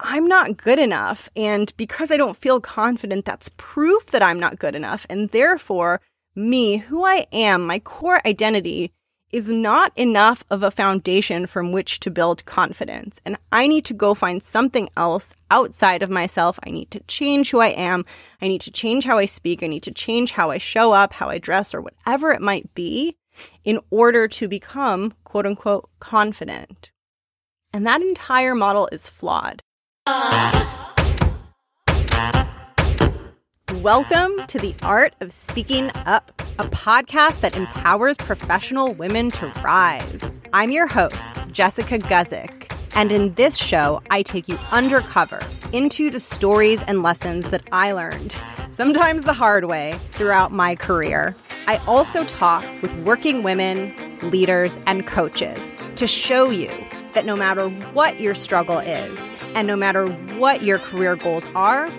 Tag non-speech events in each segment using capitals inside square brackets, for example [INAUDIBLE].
I'm not good enough. And because I don't feel confident, that's proof that I'm not good enough. And therefore, me, who I am, my core identity is not enough of a foundation from which to build confidence. And I need to go find something else outside of myself. I need to change who I am. I need to change how I speak. I need to change how I show up, how I dress, or whatever it might be in order to become quote unquote confident. And that entire model is flawed. Welcome to the Art of Speaking Up, a podcast that empowers professional women to rise. I'm your host, Jessica Guzik. And in this show, I take you undercover into the stories and lessons that I learned, sometimes the hard way, throughout my career. I also talk with working women, leaders, and coaches to show you that no matter what your struggle is, and no matter what your career goals are,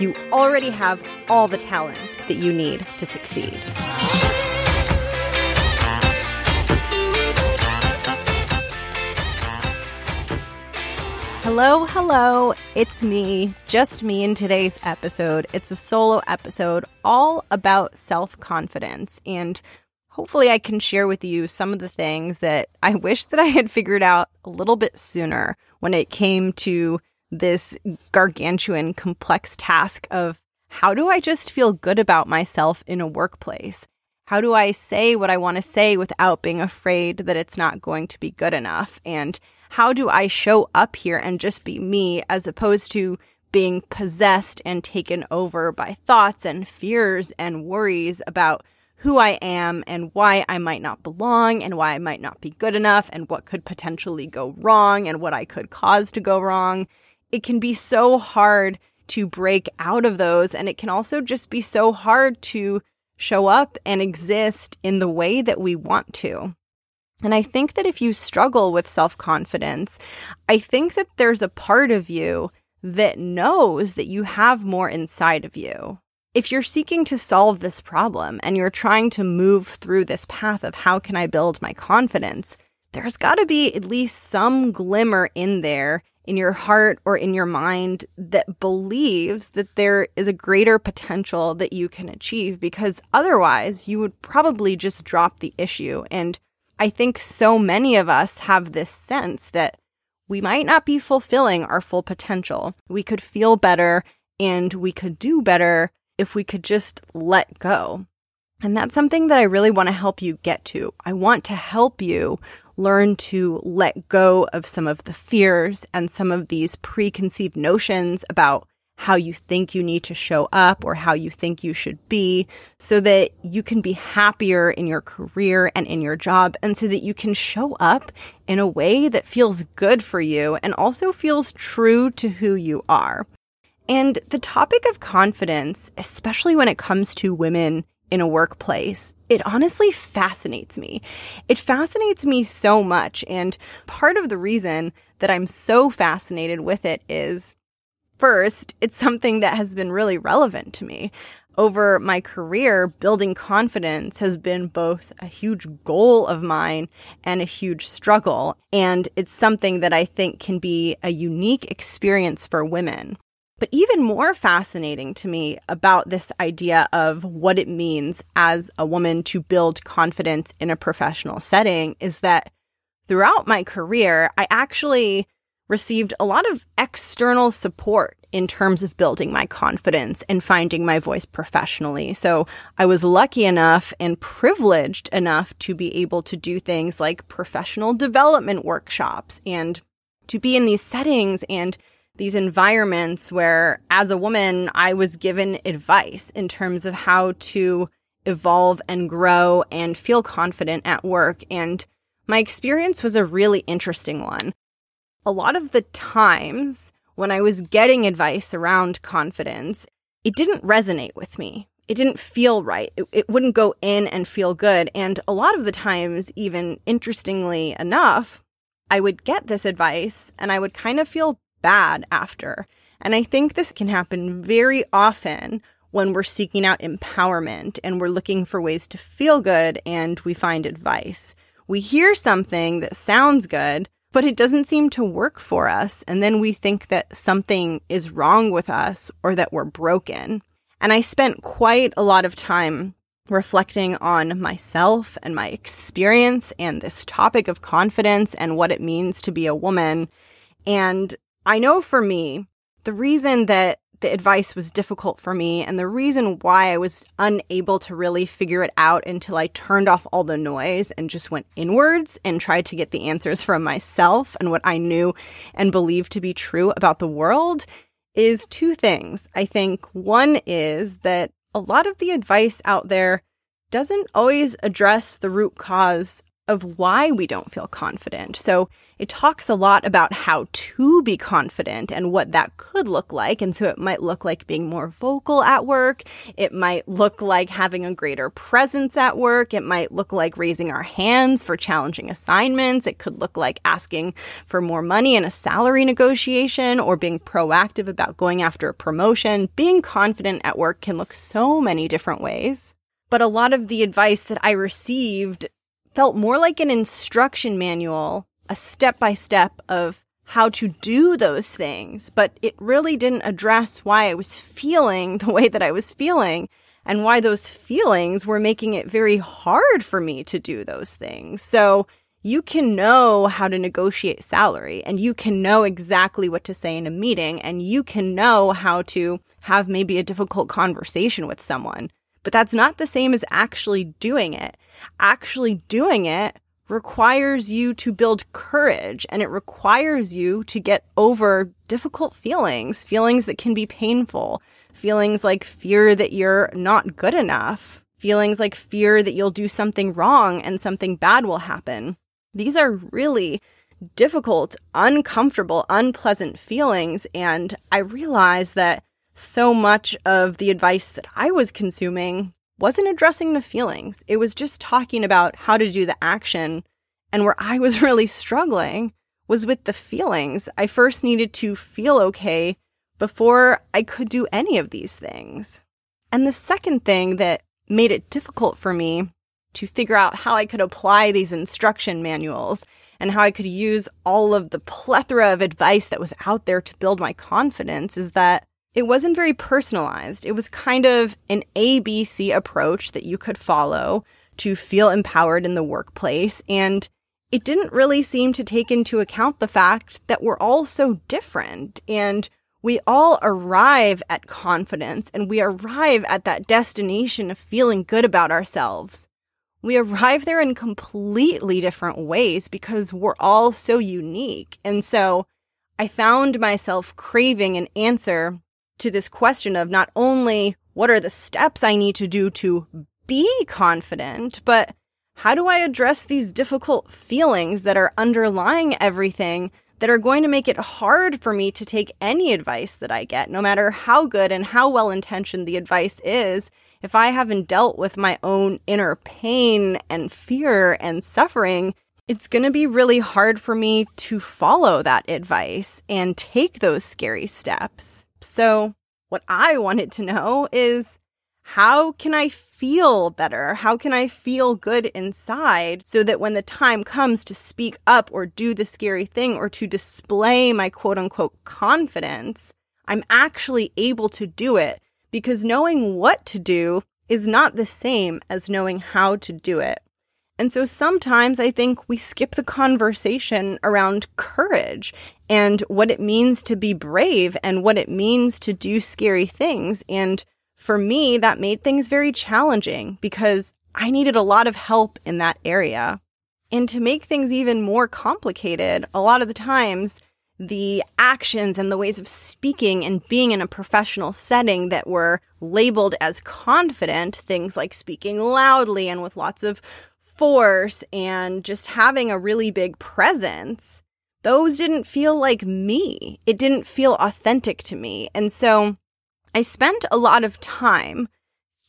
you already have all the talent that you need to succeed. Hello, hello. It's me, just me in today's episode. It's a solo episode all about self confidence. And hopefully, I can share with you some of the things that I [LAUGHS] wish that I had figured out a little bit sooner when it came to this gargantuan, complex task of how do I just feel good about myself in a workplace? How do I say what I want to say without being afraid that it's not going to be good enough? And how do I show up here and just be me as opposed to being possessed and taken over by thoughts and fears and worries about who I am and why I might not belong and why I might not be good enough and what could potentially go wrong and what I could cause to go wrong it can be so hard to break out of those. And it can also just be so hard to show up and exist in the way that we want to. And I think that if you struggle with self confidence, I think that there's a part of you that knows that you have more inside of you. If you're seeking to solve this problem and you're trying to move through this path of how can I build my confidence, there's got to be at least some glimmer in there in your heart or in your mind that believes that there is a greater potential that you can achieve because otherwise you would probably just drop the issue. And I think so many of us have this sense that we might not be fulfilling our full potential. We could feel better and we could do better if we could just let go. And that's something that I really want to help you get to. I want to help you learn to let go of some of the fears and some of these preconceived notions about how you think you need to show up or how you think you should be so that you can be happier in your career and in your job and so that you can show up in a way that feels good for you and also feels true to who you are. And the topic of confidence, especially when it comes to women in a workplace, it honestly fascinates me. It fascinates me so much. And part of the reason that I'm so fascinated with it is first, it's something that has been really relevant to me. Over my career, building confidence has been both a huge goal of mine and a huge struggle. And it's something that I think can be a unique experience for women. But even more fascinating to me about this idea of what it means as a woman to build confidence in a professional setting is that throughout my career, I actually received a lot of external support in terms of building my confidence and finding my voice professionally. So I was lucky enough and privileged enough to be able to do things like professional development workshops and to be in these settings and these environments where, as a woman, I was given advice in terms of how to evolve and grow and feel confident at work. And my experience was a really interesting one. A lot of the times when I was getting advice around confidence, it didn't resonate with me. It didn't feel right. It, it, wouldn't go in and feel good. And a lot of the times, even interestingly enough, I would get this advice and I would kind of feel bad after. And I think this can happen very often when we're seeking out empowerment and we're looking for ways to feel good and we find advice. We hear something that sounds good, but it doesn't seem to work for us. And then we think that something is wrong with us or that we're broken. And I spent quite a lot of time reflecting on myself and my experience and this topic of confidence and what it means to be a woman. And I know for me, the reason that the advice was difficult for me and the reason why I was unable to really figure it out until I turned off all the noise and just went inwards and tried to get the answers from myself and what I knew and believed to be true about the world is two things. I think one is that a lot of the advice out there doesn't always address the root cause of why we don't feel confident. So it talks a lot about how to be confident and what that could look like. And so it might look like being more vocal at work. It might look like having a greater presence at work. It might look like raising our hands for challenging assignments. It could look like asking for more money in a salary negotiation or being proactive about going after a promotion. Being confident at work can look so many different ways. But a lot of the advice that I received felt more like an instruction manual, a step by step of how to do those things, but it really didn't address why I was feeling [LAUGHS] the way that I was feeling and why those feelings were making it very hard for me to do those things. So you can know how to negotiate salary and you can know exactly what to say in a meeting and you can know how to have maybe a difficult conversation with someone. But that's not the same as actually doing it. Actually doing it requires you to build courage and it requires you to get over difficult feelings, feelings that can be painful, feelings like fear that you're not good enough, feelings like fear that you'll do something wrong and something bad will happen. These are really difficult, uncomfortable, unpleasant feelings. And I realized that so much of the advice that I was consuming wasn't addressing the feelings. It was just talking about how to do the action. And where I was [LAUGHS] really struggling was with the feelings. I first needed to feel okay before I could do any of these things. And the second thing that made it difficult for me to figure out how I could apply these instruction manuals and how I could use all of the plethora of advice that was out there to build my confidence is that it wasn't very personalized. It was kind of an ABC approach that you could follow to feel empowered in the workplace. And it didn't really seem to take into account the fact that we're all so different and we all arrive at confidence and we arrive at that destination of feeling good about ourselves. We arrive there in completely different ways because we're all so unique. And so I found myself craving an answer to this question of not only what are the steps I need to do to be confident, but how do I address these difficult feelings that are underlying everything that are going to make it hard for me to take any advice that I get, no matter how good and how well intentioned the advice is. If I haven't dealt with my own inner pain and fear and suffering, it's going to be really hard for me to follow that advice and take those scary steps. So, what I wanted to know is how can I feel better? How can I feel good inside so that when the time comes to speak up or do the scary thing or to display my quote unquote confidence, I'm actually able to do it because knowing what to do is not the same as knowing how to do it. And so sometimes I think we skip the conversation around courage and what it means to be brave and what it means to do scary things. And for me, that made things very challenging because I needed a lot of help in that area. And to make things even more complicated, a lot of the times, the actions and the ways of speaking and being in a professional setting that were labeled as confident, things like speaking loudly and with lots of force and just having a really big presence, those didn't feel like me. It didn't feel authentic to me. And so I spent a lot of time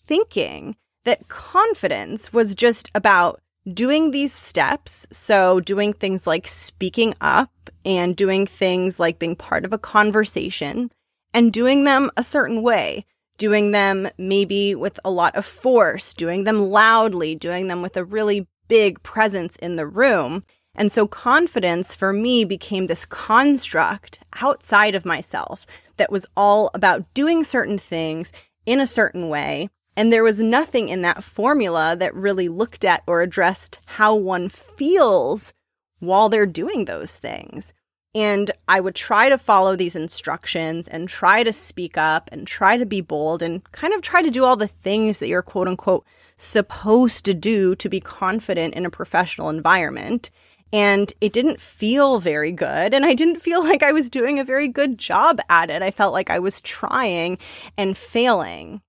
thinking that confidence was just about doing these steps. So, doing things like speaking up and doing things like being part of a conversation and doing them a certain way doing them maybe with a lot of force, doing them loudly, doing them with a really big presence in the room. And so confidence for me became this construct outside of myself that was all about doing certain things in a certain way. And there was nothing in that formula that really looked at or addressed how one feels while they're doing those things. And I would try to follow these instructions and try to speak up and try to be bold and kind of try to do all the things that you're quote unquote supposed to do to be confident in a professional environment. And it didn't feel very good. And I didn't feel [LAUGHS] like I was doing a very good job at it. I felt like I was trying and failing.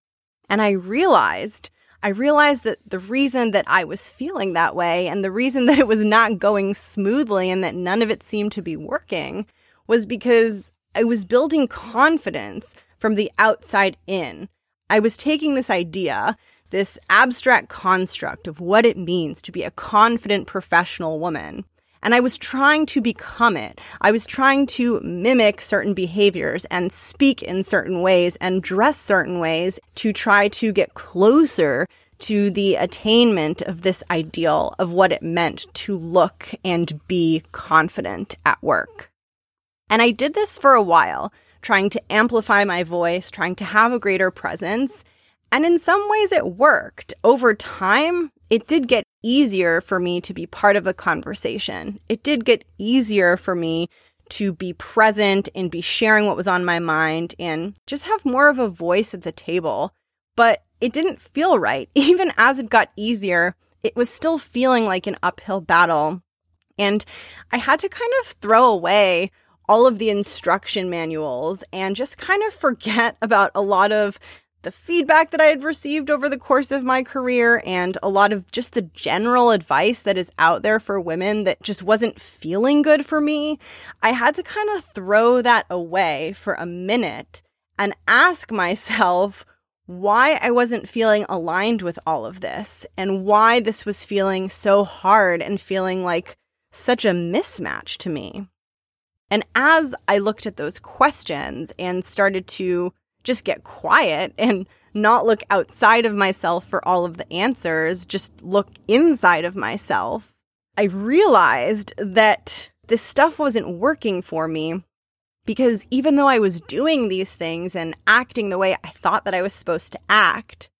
And I realized I realized that the reason that I was feeling that way and the reason [LAUGHS] that it was not going smoothly and that none of it seemed to be working was because I was building confidence from the outside in. I was taking this idea, this abstract construct of what it means to be a confident professional woman, and I was trying to become it. I was trying to mimic certain behaviors and speak in certain ways and dress certain ways to try to get closer to the attainment of this ideal of what it meant to look and be confident at work. And I did this for a while, trying to amplify my voice, trying to have a greater presence. And in some ways it worked. Over time, it did get easier for me to be part of the conversation. It did get easier for me to be present and be sharing what was on my mind and just have more of a voice at the table. But it didn't feel right. [LAUGHS] Even as it got easier, it was still feeling like an uphill battle. And I had to kind of throw away all of the instruction manuals and just kind of forget [LAUGHS] about a lot of the feedback that I had received over the course of my career and a lot of just the general advice that is out there for women that just wasn't feeling good for me, I had to kind of throw that away for a minute and ask myself why I wasn't feeling aligned with all of this and why this was feeling so hard and feeling like such a mismatch to me. And as I looked at those questions and started to just get quiet and not look outside of myself for all of the answers, just look inside of myself, I realized that this stuff wasn't working for me because even though I was doing these things and acting the way I thought that I was supposed to act,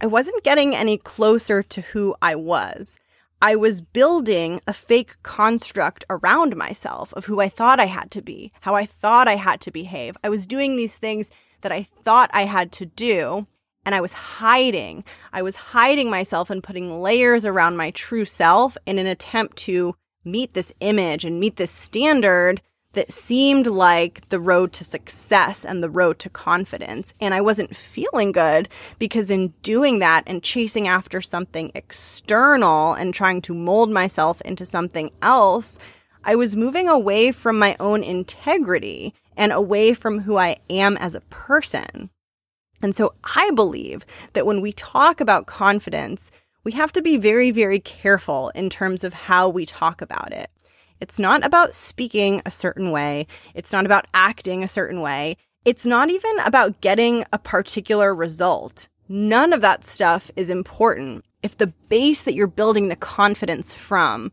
I wasn't getting any closer to who I was. I was building a fake construct around myself of who I thought I had to be, how I thought I had to behave. I was doing these things that I thought I had to do. And I was hiding. I was hiding myself and putting layers around my true self in an attempt to meet this image and meet this standard that seemed like the road to success and the road to confidence. And I wasn't feeling good because in doing that and chasing after something external and trying to mold myself into something else, I was moving away from my own integrity and away from who I am as a person. And so I believe that when we talk about confidence, we have to be very, very careful in terms of how we talk about it. It's not about speaking a certain way. It's not about acting a certain way. It's not even about getting a particular result. None of that stuff is important if the base that you're building the confidence from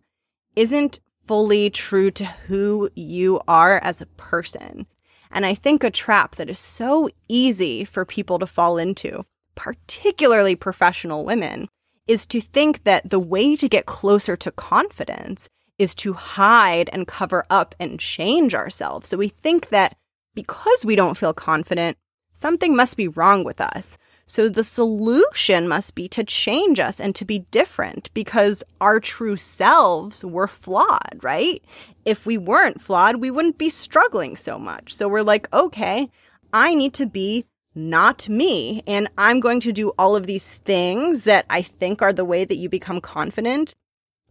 isn't fully true to who you are as a person. And I think a trap that is so easy for people to fall into, particularly professional women, is to think that the way to get closer to confidence is to hide and cover up and change ourselves. So we think that because we don't feel confident, something must be wrong with us. So the solution must be to change us and to be different because our true selves were flawed, right? If we weren't flawed, we wouldn't be struggling so much. So we're like, okay, I need to be not me. And I'm going to do all of these things that I think are the way that you become confident.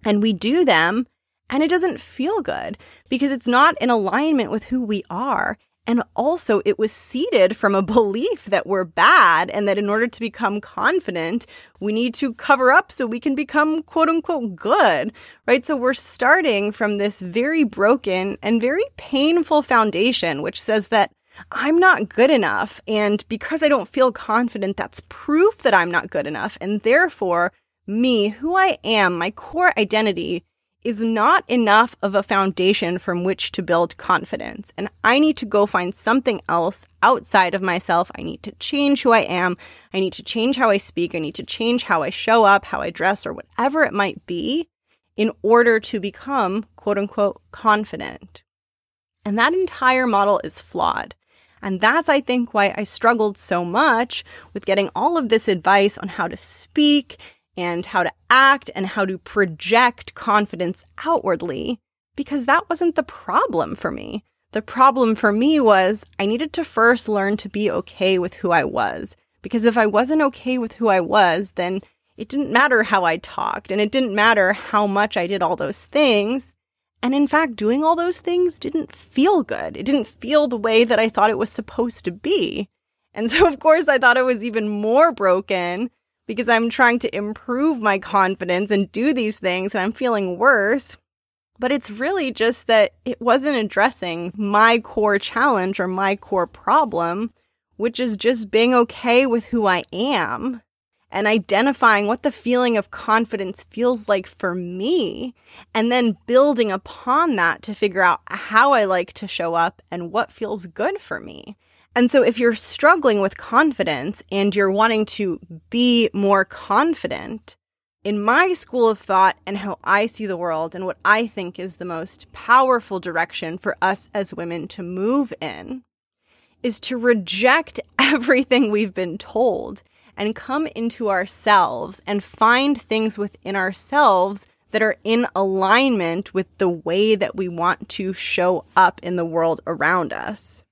And we do them and it doesn't feel good because it's not in alignment with who we are. And also, it was seeded from a [LAUGHS] belief that we're bad and that in order to become confident, we need to cover up so we can become quote unquote good, right? So we're starting from this very broken and very painful foundation, which says that I'm not good enough. And because I don't feel confident, that's proof that I'm not good enough. And therefore, me, who I am, my core identity is not enough of a foundation from which to build confidence. And I need to go find something else outside of myself. I need to change who I am. I need to change how I speak. I need to change how I show up, how I dress, or whatever it might be in order to become quote unquote confident. And that entire model is flawed. And that's, I think, why I struggled so much with getting all of this advice on how to speak and how to act and how to project confidence outwardly because that wasn't the problem for me. The problem for me was I needed to first learn to be okay with who I was. Because if I wasn't okay with who I was, then it didn't matter how I talked and it didn't matter how much I did all those things. And in fact, doing all those things didn't feel good. It didn't feel the way that I thought it was supposed to be. And so, of course, I thought it was even more broken because I'm trying to improve my confidence and do these things and I'm feeling worse. But it's really just that it wasn't addressing my core challenge or my core problem, which is just being okay with who I am and identifying what the feeling of confidence feels like for me, and then building upon that to figure out how I like to show up and what feels good for me. And so if you're struggling with confidence and you're wanting to be more confident, in my school of thought and how I see the world and what I think is the most powerful direction for us as women to move in is to reject [LAUGHS] everything we've been told and come into ourselves and find things within ourselves that are in alignment with the way that we want to show up in the world around us.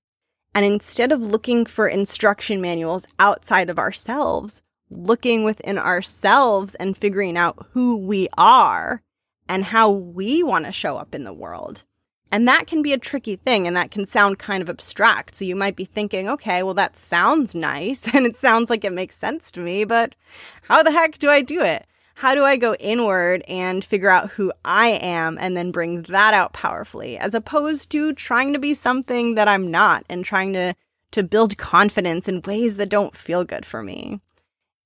And instead of looking for instruction manuals outside of ourselves, looking within ourselves and figuring out who we are and how we want to show up in the world. And that can be a tricky thing and that can sound kind of abstract. So you might be thinking, okay, well, that sounds nice [LAUGHS] and it sounds like it makes sense to me, but how the heck do I do it? How do I go inward and figure out who I am and then bring that out powerfully as opposed to trying to be something that I'm not and trying to to build confidence in ways that don't feel good for me.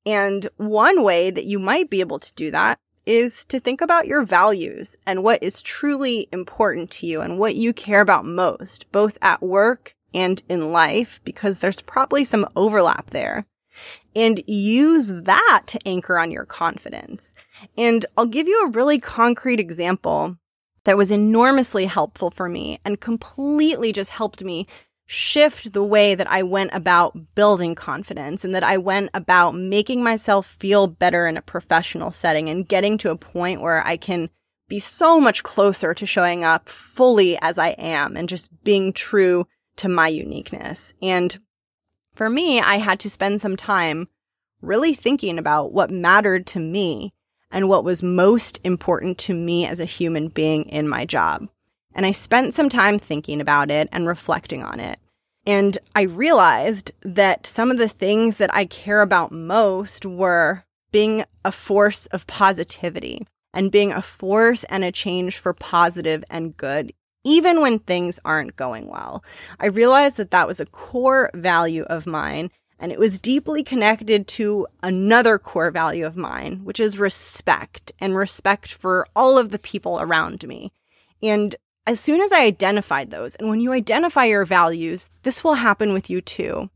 And one way that you might be able to do that is to think about your values and what is truly important to you and what you care about most, both at work and in life, because there's probably some overlap there and use that to anchor on your confidence. And I'll give you a really concrete example that was enormously helpful for me and completely just helped me shift the way that I went about building confidence and that I went about making myself feel better in a professional setting and getting to a point where I can be so much closer to showing up fully as I am and just being true to my uniqueness. And for me, I had to spend some time really thinking about what mattered to me and what was most important to me as a human being in my job. And I spent some time thinking about it and reflecting on it. And I realized that some of the things that I care about most were being a force of positivity and being a force and a change for positive and good, even when things aren't going well. I realized that that was a core value of mine and it was deeply connected to another core value of mine, which is respect and respect for all of the people around me. And as soon as I identified those, and when you identify your values, this will happen with you too.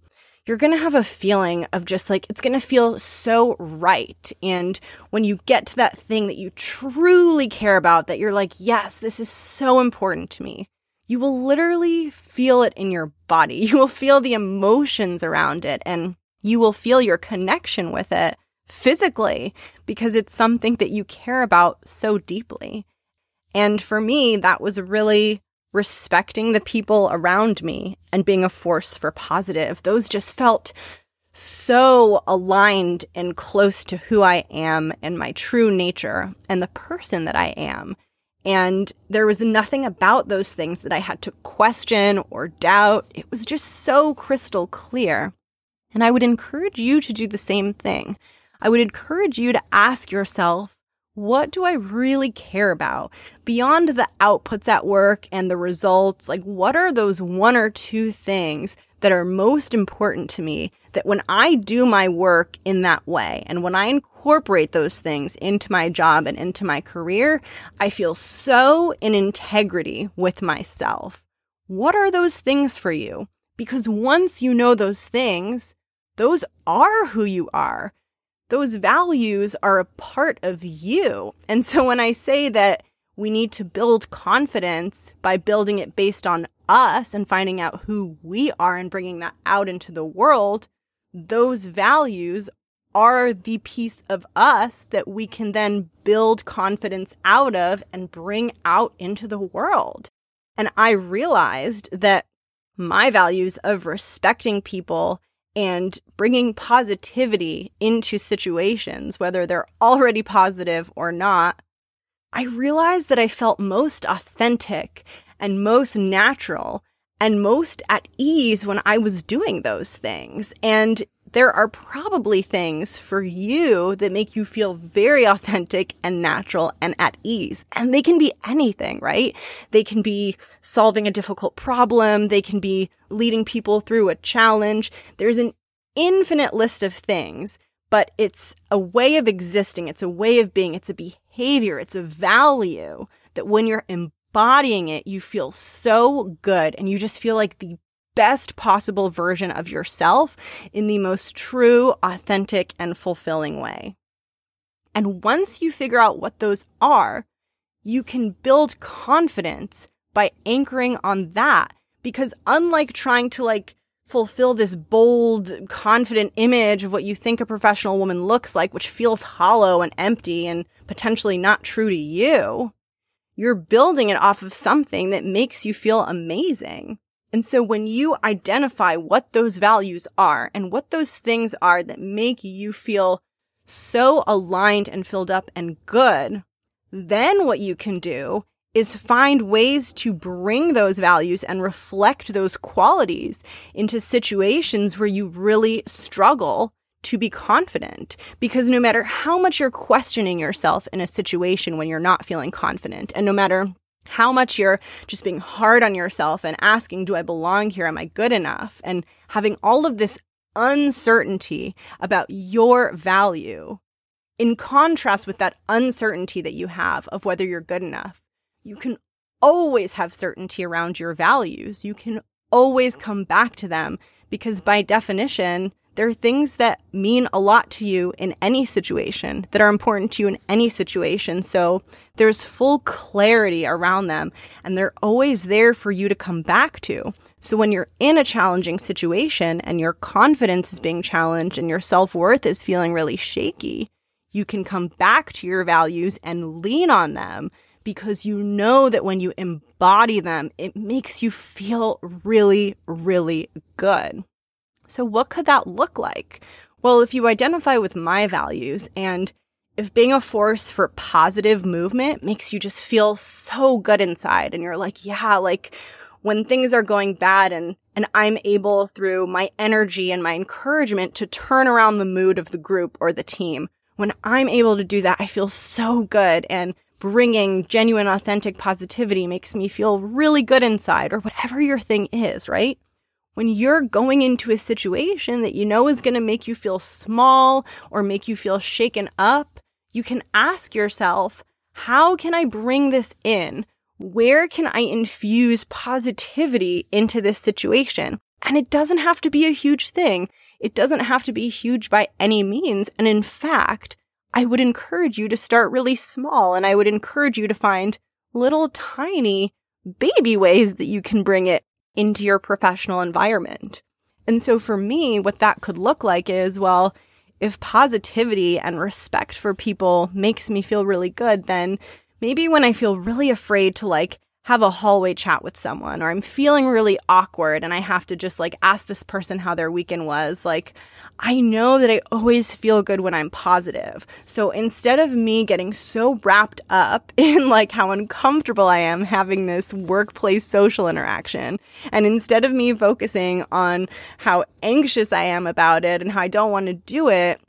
You're going to have a feeling of just like, it's going to feel so right. And when you get to that thing that you truly care about, that you're like, yes, this is so important to me, you will literally feel it in your body. [LAUGHS] You will feel the emotions around it and you will feel your connection with it physically because it's something that you care about so deeply. And for me, that was really respecting the people around me and being a force for positive. Those just felt so aligned and close to who I am and my true nature and the person that I am. And there was nothing about those things that I had to question or doubt. It was just so crystal clear. And I would encourage you to do the same thing. I would encourage you to ask yourself, what do I really care about? Beyond the outputs at work and the results, like what are those one or two things that are most important to me that when I do my work in that way and when I incorporate those things into my job and into my career, I feel so in integrity with myself. What are those things for you? Because once you know those things, those are who you are. Those values are a part of you. And so when I say that we need to build confidence by building it based on us and finding out who we are and bringing that out into the world, those values are the piece of us that we can then build confidence out of and bring out into the world. And I realized that my values of respecting people and bringing positivity into situations, whether they're already positive or not, I realized that I felt most authentic and most natural and most at ease when I was doing those things. And there are probably things for you that make you feel very authentic and natural and at ease. And they can be anything, right? They can be solving a difficult problem. They can be leading people through a challenge. There's an infinite list of things, but it's a way of existing. It's a way of being. It's a behavior it's a value that when you're embodying it, you feel so good and you just feel like the best possible version of yourself in the most true, authentic, and fulfilling way. And once you figure out what those are, you can build confidence by anchoring on that. Because unlike trying to like fulfill this bold, confident image of what you think a professional woman looks like, which feels hollow and empty and potentially not true to you, you're building it off of something that makes you feel amazing. And so when you identify what those values are and what those things are that make you feel so aligned and filled up and good, then what you can do is find ways to bring those values and reflect those qualities into situations where you really struggle to be confident. Because no matter how much you're questioning yourself in a situation when you're not feeling confident, and no matter how much you're just being hard on yourself and asking, do I belong here? Am I good enough? And having all of this uncertainty about your value in contrast with that uncertainty that you have of whether you're good enough you can always have certainty around your values. You can always come back to them because, by definition, they're things that mean a lot to you in any situation, that are important to you in any situation. So there's full clarity around them and they're always there for you to come back to. So when you're in a challenging situation and your confidence is being challenged and your self worth is feeling really shaky, you can come back to your values and lean on them because you know that when you embody them, it makes you feel really, really good. So, what could that look like? Well, if you identify with my values and if being a force for positive movement makes you just feel so good inside and you're like, yeah, like when things are going bad and and I'm able through my energy and my encouragement to turn around the mood of the group or the team. When I'm able to do that, I feel so good and bringing genuine, authentic positivity makes me feel really good inside, or whatever your thing is, right? When you're going into a situation that you know is going to make you feel small or make you feel shaken up, you can ask yourself, how can I bring this in? Where can I infuse positivity into this situation? And it doesn't have to be a huge thing. It doesn't have to be huge by any means. And in fact, I would encourage you to start really small and I would encourage you to find little tiny baby ways that you can bring it into your professional environment. And so for me, what that could look like is, well, if positivity and respect for people makes me feel really good, then maybe when I feel really afraid to like have a hallway chat with someone or I'm feeling really awkward and I have to just like ask this person how their weekend was, like I know that I always feel good when I'm positive. So instead of me getting so wrapped up [LAUGHS] in like how uncomfortable I am having this workplace social interaction, and instead of me focusing on how anxious I am about it and how I don't want to do it,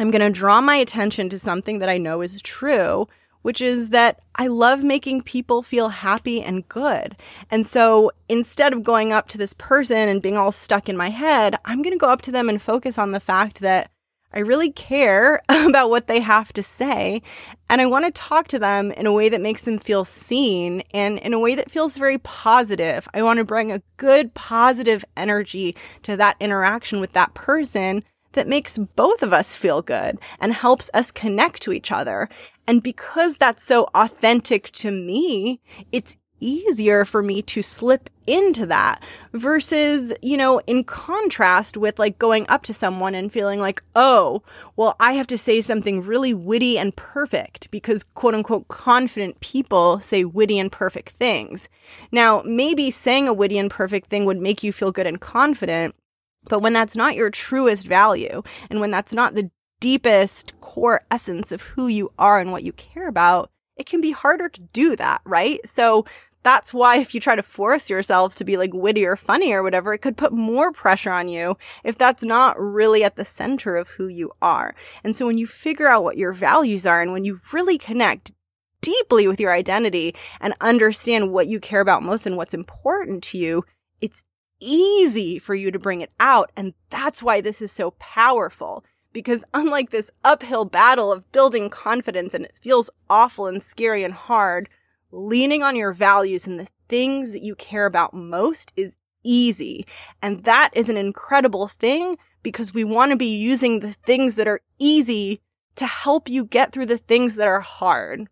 I'm going to draw my attention to something that I know is true which is that I love making people feel happy and good. And so instead of going up to this person and being all stuck in my head, I'm going to go up to them and focus on the fact that I really care [LAUGHS] about what they have to say. And I want to talk to them in a way that makes them feel seen and in a way that feels very positive. I want to bring a good positive energy to that interaction with that person that makes both of us feel good and helps us connect to each other. And because that's so authentic to me, it's easier for me to slip into that versus, you know, in contrast with like going up to someone and feeling like, oh, well, I have to say something really witty and perfect because quote unquote confident people say witty and perfect things. Now, maybe saying a witty and perfect thing would make you feel good and confident, but when that's not your truest value and when that's not the deepest core essence of who you are and what you care about, it can be harder to do that, right? So that's why if you try to force yourself to be like witty or funny or whatever, it could put more pressure on you if that's not really at the center of who you are. And so when you figure out what your values are and when you really connect deeply with your identity and understand what you care about most and what's important to you, it's easy for you to bring it out. And that's why this is so powerful. Because unlike this uphill battle of building confidence and it feels awful and scary and hard, leaning on your values and the things that you care about most is easy. And that is an incredible thing because we want to be using the things that are easy to help you get through the things that are hard.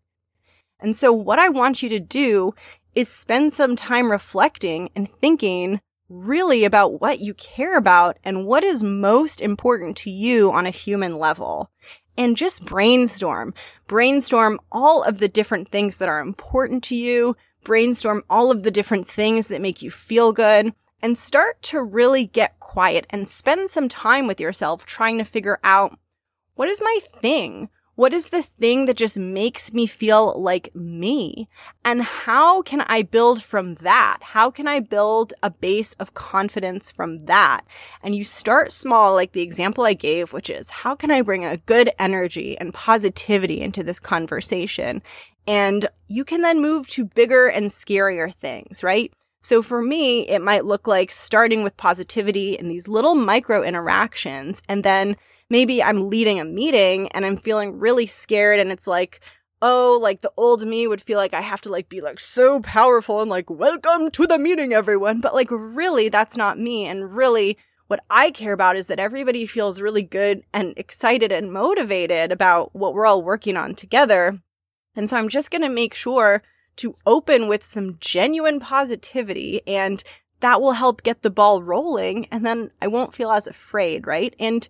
And so what I want you to do is spend some time reflecting and thinking really about what you care about and what is most important to you on a human level and just brainstorm. Brainstorm all of the different things that are important to you. Brainstorm all of the different things that make you feel good and start to really get quiet and spend some time with yourself trying to figure out what is my thing? What is the thing that just makes me feel like me? And how can I build from that? How can I build a base of confidence from that? And you start small, like the example I gave, which is how can I bring a good energy and positivity into this conversation? And you can then move to bigger and scarier things, right? So for me, it might look like starting with positivity in these little micro interactions and then maybe I'm leading a meeting and I'm feeling really scared and it's like, oh, like the old me would feel like I have to like be like so powerful and like, welcome to the meeting, everyone. But like, really, that's not me. And really, what I care about is that everybody feels really good and excited and motivated about what we're all working on together. And so I'm just going to make sure to open with some genuine positivity and that will help get the ball rolling. And then I won't feel as afraid, right? And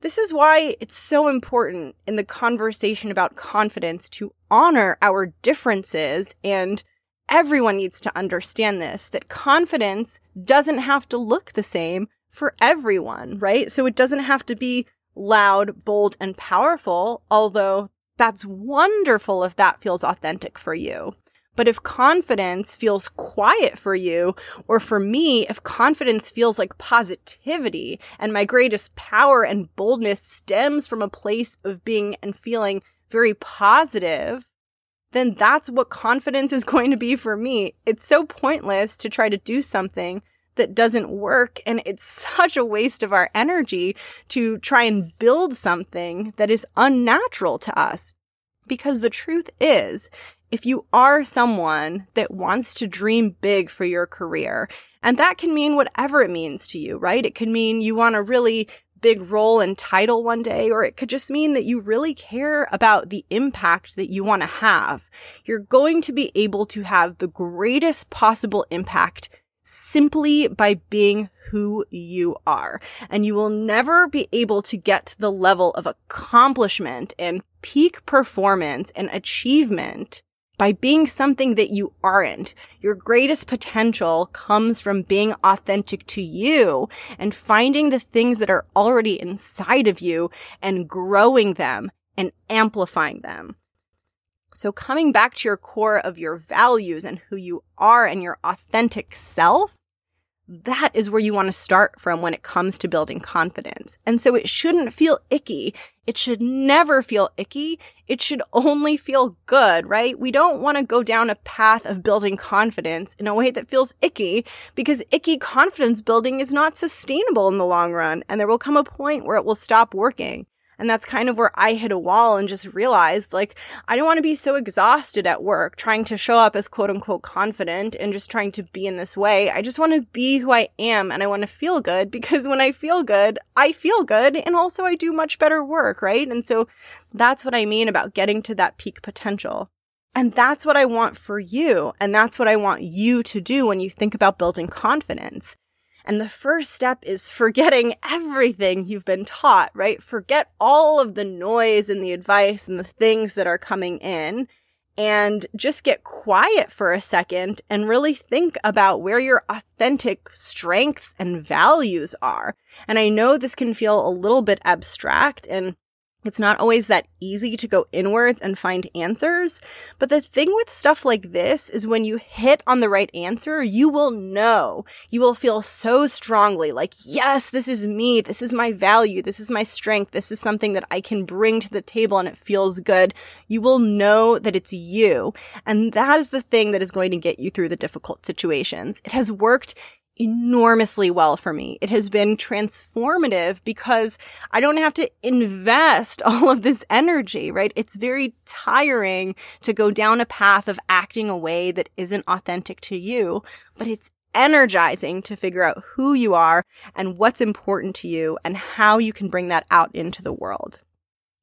this is why it's so important in the conversation about confidence to honor our differences and everyone needs to understand this that confidence doesn't have to look the same for everyone, right? So it doesn't have to be loud, bold, and powerful, although that's wonderful if that feels authentic for you. But if confidence feels quiet for you, or for me, if confidence feels like positivity and my greatest power and boldness stems from a place of being and feeling very positive, then that's what confidence is [LAUGHS] going to be for me. It's so pointless to try to do something that doesn't work. And it's [LAUGHS] such a waste of our energy to try and build something that is unnatural to us. Because the truth is, if you are someone that wants to dream big for your career, and that can mean whatever it means to you, right? It could mean you want a really big role and title one day, or it could just mean that you really care about the impact that you want to have. You're going to be able to have the greatest possible impact simply by being who you are. And you will never be able to get to the level of accomplishment and peak performance and achievement by being something that you aren't. Your greatest potential comes from being authentic to you and finding the things that are already inside of you and growing them and amplifying them. So coming back to your core of your values and who you are and your authentic self, that is where you want to start from when it comes to building confidence. And so it shouldn't feel icky. It should never feel icky. It should only feel good, right? We don't want to go down a path of building confidence in a way that feels icky because icky confidence building is not sustainable in the long run. And there will come a point where it will stop working. And that's kind of where I hit a wall and just realized like, I don't want to be so exhausted at work trying to show up as quote unquote confident and just trying to be in this way. I just want to be who I am and I want to feel good [LAUGHS] because when I feel good, I feel good and also I do much better work, right? And so that's what I mean about getting to that peak potential. And that's what I want for you. And that's what I want you to do when you think about building confidence. And the first step is forgetting everything you've been taught, right? Forget all of the noise and the advice and the things that are coming in and just get quiet for a second and really think about where your authentic strengths and values are. And I know this can feel a little bit abstract and it's not always that easy to go inwards and find answers. But the thing with stuff like this is when you hit on the right answer, you will know. You will feel so strongly like, yes, this is me. This is my value. This is my strength. This is something that I can bring to the table and it feels good. You will know that it's you. And that is the thing that is going to get you through the difficult situations. It has worked enormously well for me. It has been transformative because I don't have to invest [LAUGHS] all of this energy, right? It's very tiring to go down a path of acting a way that isn't authentic to you, but it's energizing to figure out who you are and what's important to you and how you can bring that out into the world.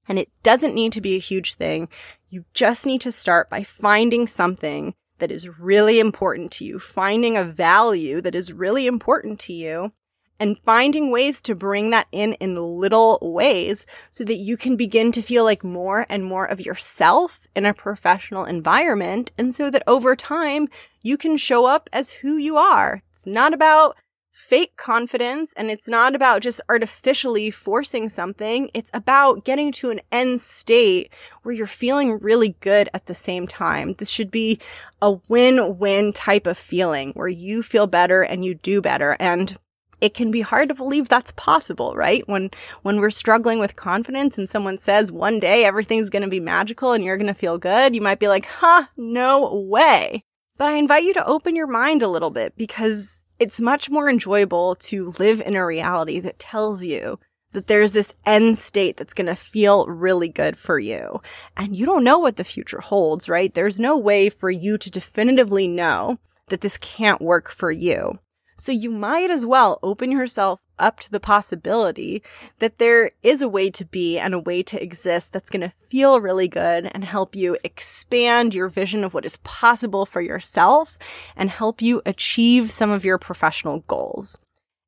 And it doesn't need to be a huge thing. You just need to start by finding something that is really important to you, finding a value that is really important to you, and finding ways to bring that in in little ways so that you can begin to feel like more and more of yourself in a professional environment. And so that over time, you can show up as who you are. It's not about fake confidence and it's not about just artificially forcing something. It's about getting to an end state where you're feeling really good at the same time. This should be a win-win type of feeling where you feel better and you do better. And it can be hard to believe that's possible, right? When, when we're struggling with confidence and someone says one day everything's going to be magical and you're going to feel good, you might be like, huh, no way. But I invite you to open your mind a little bit because it's much more enjoyable to live in a reality that tells you that there's this end state that's going to feel really good for you. And you don't know what the future holds, right? There's no way for you to definitively know that this can't work for you. So you might as well open yourself up to the possibility that there is a way to be and a way to exist that's going to feel really good and help you expand your vision of what is possible for yourself and help you achieve some of your professional goals.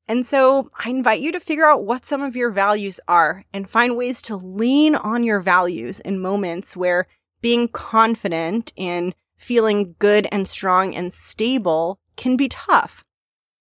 And so I invite you to figure out what some of your values are and find ways to lean on your values in moments where being confident and feeling good and strong and stable can be tough.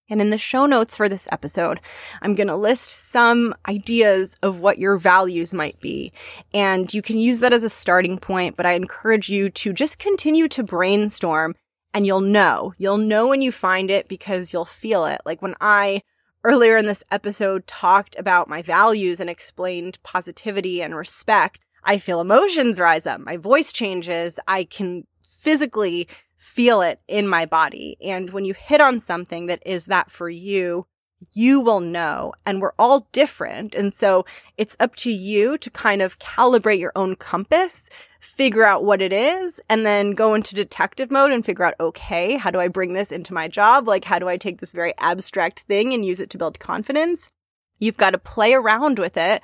And in the show notes for this episode, I'm going to list some ideas of what your values might be. And you can use that as a starting point, but I encourage you to just continue to brainstorm and you'll know. You'll know when you find it because you'll feel it. Like when I earlier in this episode talked about my values and explained positivity and respect, I feel emotions rise up. My voice changes. I can physically feel it in my body. And when you hit on something that is that for you, you will know. And we're all different. And so it's up to you to kind of calibrate your own compass, figure out what it is, and then go into detective mode and figure out, okay, how do I bring this into my job? Like, how do I take this very abstract thing and use it to build confidence? You've got to play around with it.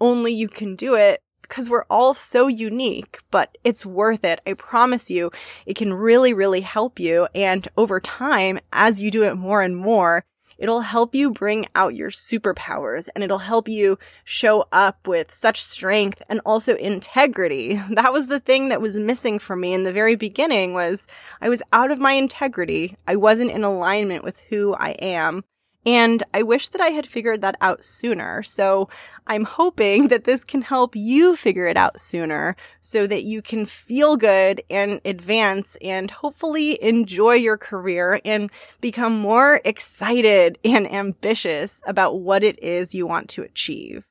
Only you can do it because we're all so unique, but it's worth it. I promise you, it can really, really help you. And over time, as you do it more and more, it'll help you bring out your superpowers and it'll help you show up with such strength and also integrity. [LAUGHS] That was the thing that was missing for me in the very beginning was I was out of my integrity. I wasn't in alignment with who I am. And I wish that I had figured that out sooner. So I'm hoping that this can help you figure it out sooner so that you can feel good and advance and hopefully enjoy your career and become more excited and ambitious about what it is you want to achieve.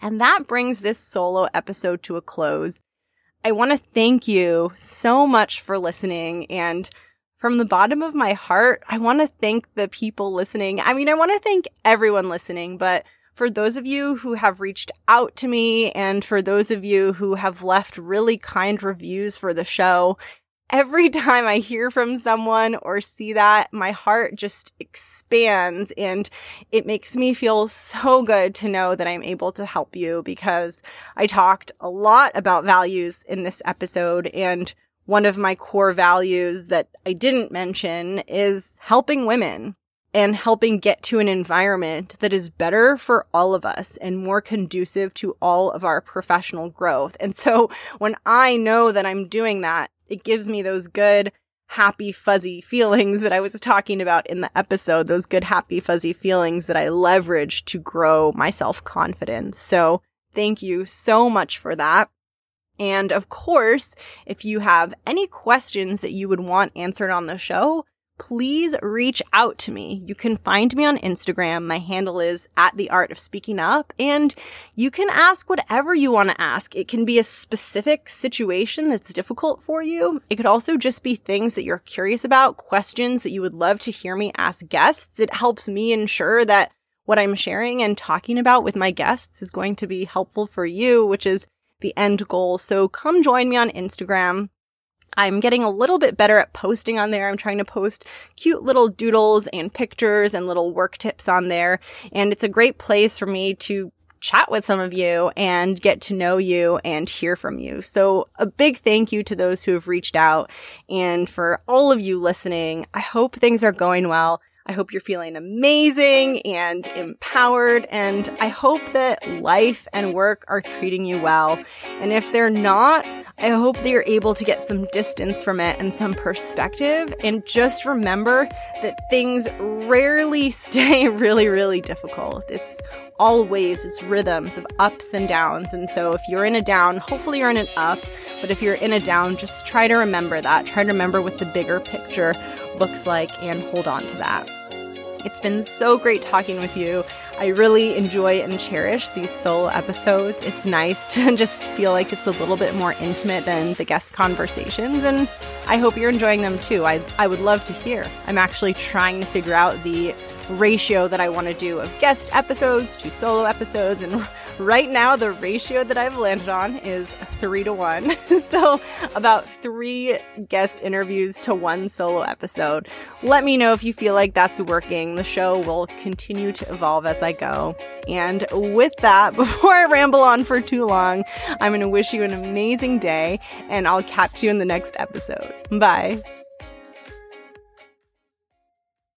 And that brings this solo episode to a close. I want to thank you so much for listening and from the bottom of my heart, I want to thank the people listening. I mean, I want to thank everyone listening, but for those of you who have reached out to me and for those of you who have left really kind reviews for the show, every [LAUGHS] time I hear from someone or see that, my heart just expands and it makes me feel so good to know that I'm able to help you because I talked a lot about values in this episode and one of my core values that I didn't mention is helping women and helping get to an environment that is better for all of us and more conducive to all of our professional growth. And so when I know that I'm doing that, it gives me those good, happy, fuzzy feelings that I was talking about in the episode, those good, happy, fuzzy feelings that I leverage to grow my self confidence. So thank you so much for that. And of course, if you have any questions that you would want answered on the show, please reach out to me. You can find me on Instagram. My handle is at the art of speaking up and you can ask whatever you want to ask. It can be a specific situation that's difficult for you. It could also just be things that you're curious about, questions that you would love to hear me ask guests. It helps me ensure that what I'm sharing and talking about with my guests is going to be helpful for you, which is the end goal. So come join me on Instagram. I'm getting a little bit better at posting on there. I'm trying to post cute little doodles and pictures and little work tips on there. And it's a great place for me to chat with some of you and get to know you and hear from you. So a big thank you to those who have reached out and for all of you listening. I hope things are going well. I hope you're feeling amazing and empowered. And I hope that life and work are treating you well. And if they're not, I hope that you're able to get some distance from it and some perspective. And just remember that things rarely [LAUGHS] stay really, really difficult. It's all waves, it's rhythms of ups and downs. And so if you're in a down, hopefully you're in an up. But if you're in a down, just try to remember that. Try to remember what the bigger picture looks like and hold on to that. It's been so great talking with you. I really enjoy and cherish these solo episodes. It's nice to [LAUGHS] just feel like it's a little bit more intimate than the guest conversations, and I hope you're enjoying them too. I, I would love to hear. I'm actually trying to figure out the ratio that I want to do of guest episodes to solo episodes. And right now, the ratio that I've landed on is three to one. [LAUGHS] so, about three guest interviews to one solo episode. Let me know if you feel like that's working. The show will continue to evolve as I go. And with that, [LAUGHS] before I ramble on for too long, I'm going to wish you an amazing day and I'll catch you in the next episode. Bye.